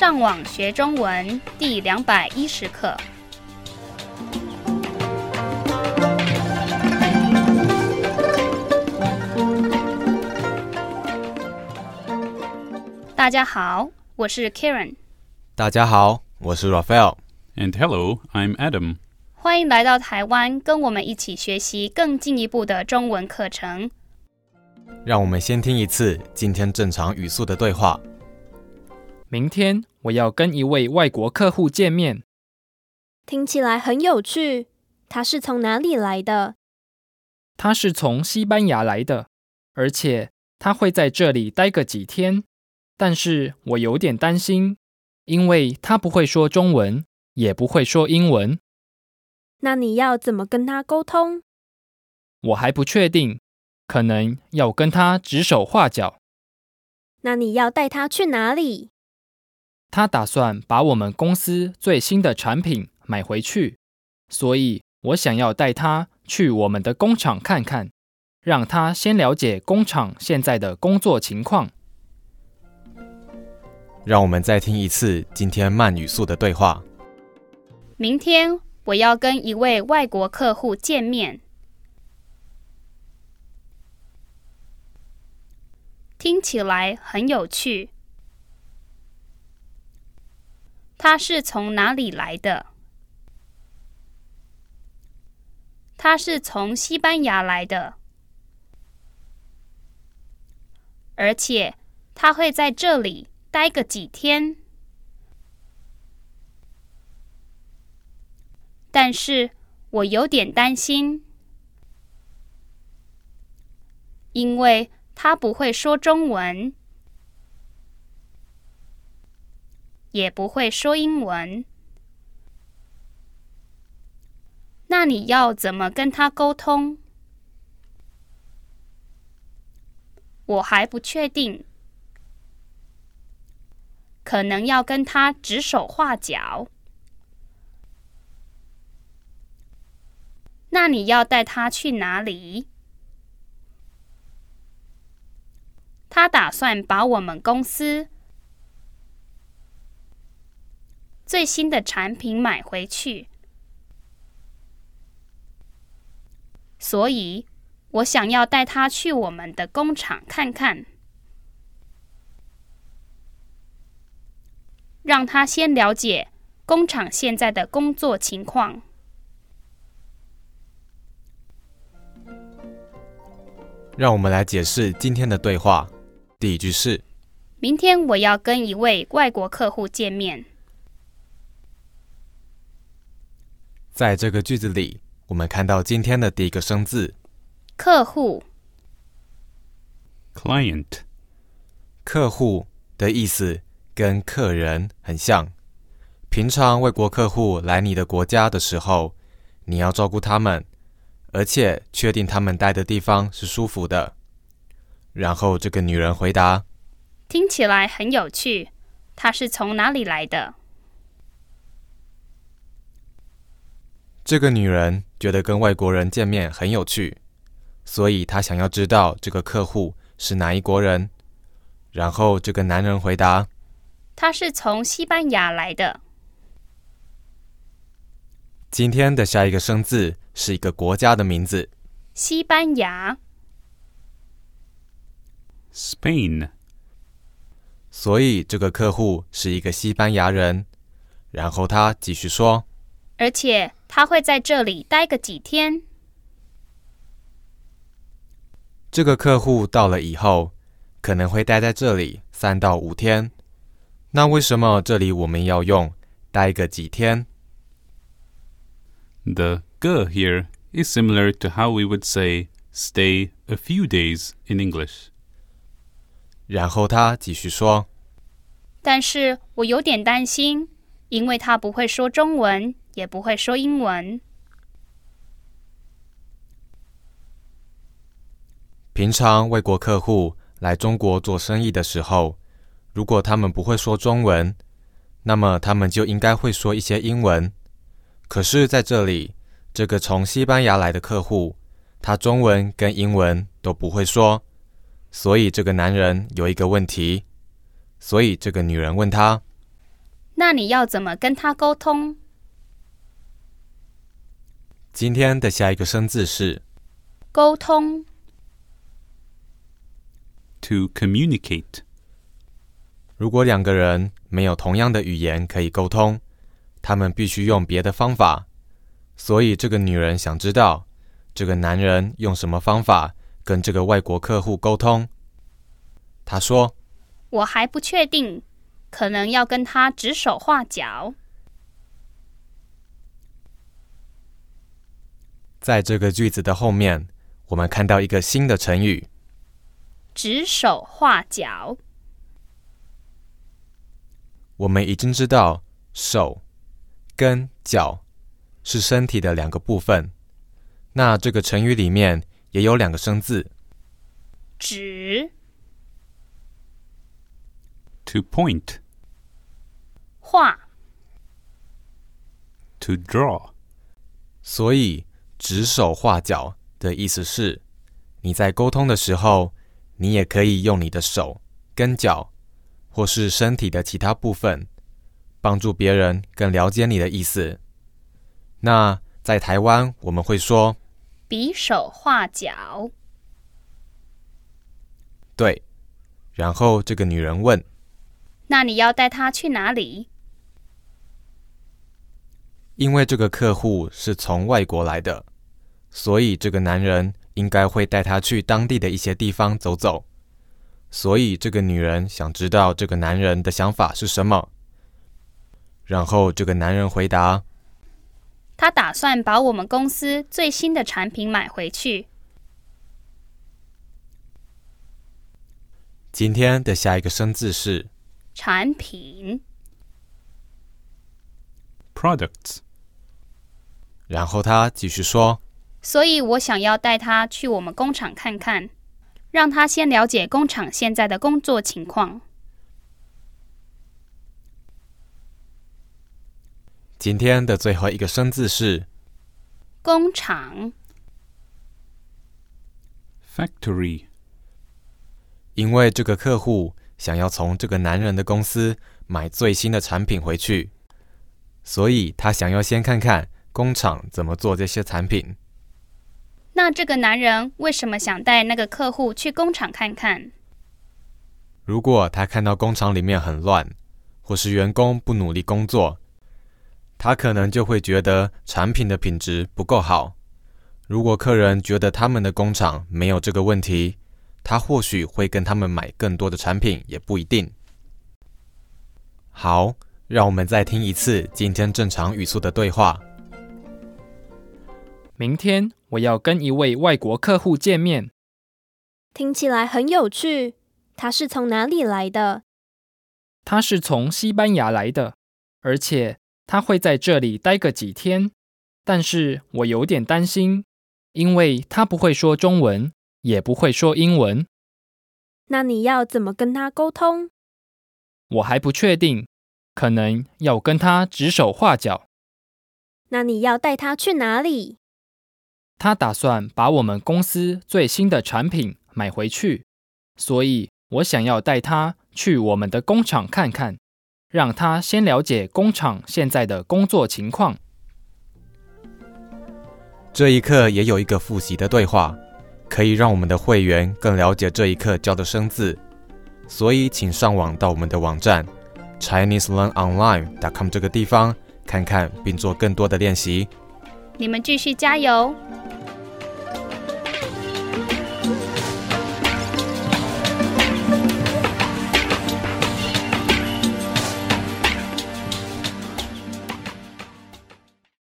上网学中文第两百一十课。大家好，我是 Karen。大家好，我是 Raphael。And hello, I'm Adam. 欢迎来到台湾，跟我们一起学习更进一步的中文课程。让我们先听一次今天正常语速的对话。明天我要跟一位外国客户见面，听起来很有趣。他是从哪里来的？他是从西班牙来的，而且他会在这里待个几天。但是我有点担心，因为他不会说中文，也不会说英文。那你要怎么跟他沟通？我还不确定，可能要跟他指手画脚。那你要带他去哪里？他打算把我们公司最新的产品买回去，所以我想要带他去我们的工厂看看，让他先了解工厂现在的工作情况。让我们再听一次今天慢语速的对话。明天我要跟一位外国客户见面，听起来很有趣。他是从哪里来的？他是从西班牙来的，而且他会在这里待个几天。但是我有点担心，因为他不会说中文，也不会说英文。那你要怎么跟他沟通？我还不确定，可能要跟他指手画脚。那你要带他去哪里？他打算把我们公司最新的产品买回去，所以我想要带他去我们的工厂看看，让他先了解工厂现在的工作情况。让我们来解释今天的对话。第一句是：明天我要跟一位外国客户见面。在这个句子里，我们看到今天的第一个生字客户 Client. 客户的意思跟客人很像。平常外国客户来你的国家的时候，你要照顾他们，而且确定他们待的地方是舒服的。然后这个女人回答听起来很有趣。他是从哪里来的？这个女人觉得跟外国人见面很有趣，所以她想要知道这个客户是哪一国人。然后这个男人回答他是从西班牙来的。今天的下一个生字是一个国家的名字，西班牙 Spain. 所以这个客户是一个西班牙人。然后他继续说，而且他会在这里待个几天。这个客户到了以后可能会待在这里三到五天。那为什么这里我们要用待个几天？The g here is similar to how we would say stay a few days in English. 然后他继续说，但是我有点担心，因为他不会说中文，也不会说英文。平常外国客户来中国做生意的时候，如果他们不会说中文，那么他们就应该会说一些英文。可是在这里，这个从西班牙来的客户，他中文跟英文都不会说，所以这个男人有一个问题。所以这个女人问他那你要怎么跟他沟通？今天的下一个生字是沟通 To communicate. 如果两个人没有同样的语言可以沟通，他们必须用别的方法。所以这个女人想知道，这个男人用什么方法跟这个外国客户沟通。她说我还不确定，可能要跟他指手画脚。：“在这个句子的后面，我们看到一个新的成语，指手画脚，我们已经知道手跟脚是身体的两个部分。那这个成语里面也有两个生字，指 To point. 画 To draw. 所以指手画脚的意思是，你在沟通的时候，你也可以用你的手跟脚，或是身体的其他部分，帮助别人更了解你的意思。那在台湾，我们会说比手画脚。对。然后这个女人问那你要带她去哪里？：“因为这个客户是从外国来的，所以这个男人应该会带她去当地的一些地方走走。所以这个女人想知道这个男人的想法是什么。然后这个男人回答他打算把我们公司最新的产品买回去。：“今天的下一个生字是产品 Products. 然后他继续说所以我想要带他去我们工厂看看，让他先了解工厂现在的工作情况。今天的最后一个生字是工厂 Factory. 因为这个客户想要从这个男人的公司买最新的产品回去，所以他想要先看看工厂怎么做这些产品。那这个男人为什么想带那个客户去工厂看看？如果他看到工厂里面很乱，或是员工不努力工作，他可能就会觉得产品的品质不够好。如果客人觉得他们的工厂没有这个问题，他或许会跟他们买更多的产品，也不一定。好，让我们再听一次今天正常语速的对话。明天我要跟一位外国客户见面，听起来很有趣。他是从哪里来的？他是从西班牙来的，而且他会在这里待个几天。但是我有点担心，因为他不会说中文，也不会说英文。那你要怎么跟他沟通？我还不确定，可能要跟他指手画脚。那你要带他去哪里？他打算把我们公司最新的产品买回去，所以我想要带他去我们的工厂看看，让他先了解工厂现在的工作情况。这一课也有一个复习的对话，可以让我们的会员更了解这一课教的生字。所以，请上网到我们的网站 ChineseLearnOnline.com 这个地方看看，并做更多的练习。你们继续加油！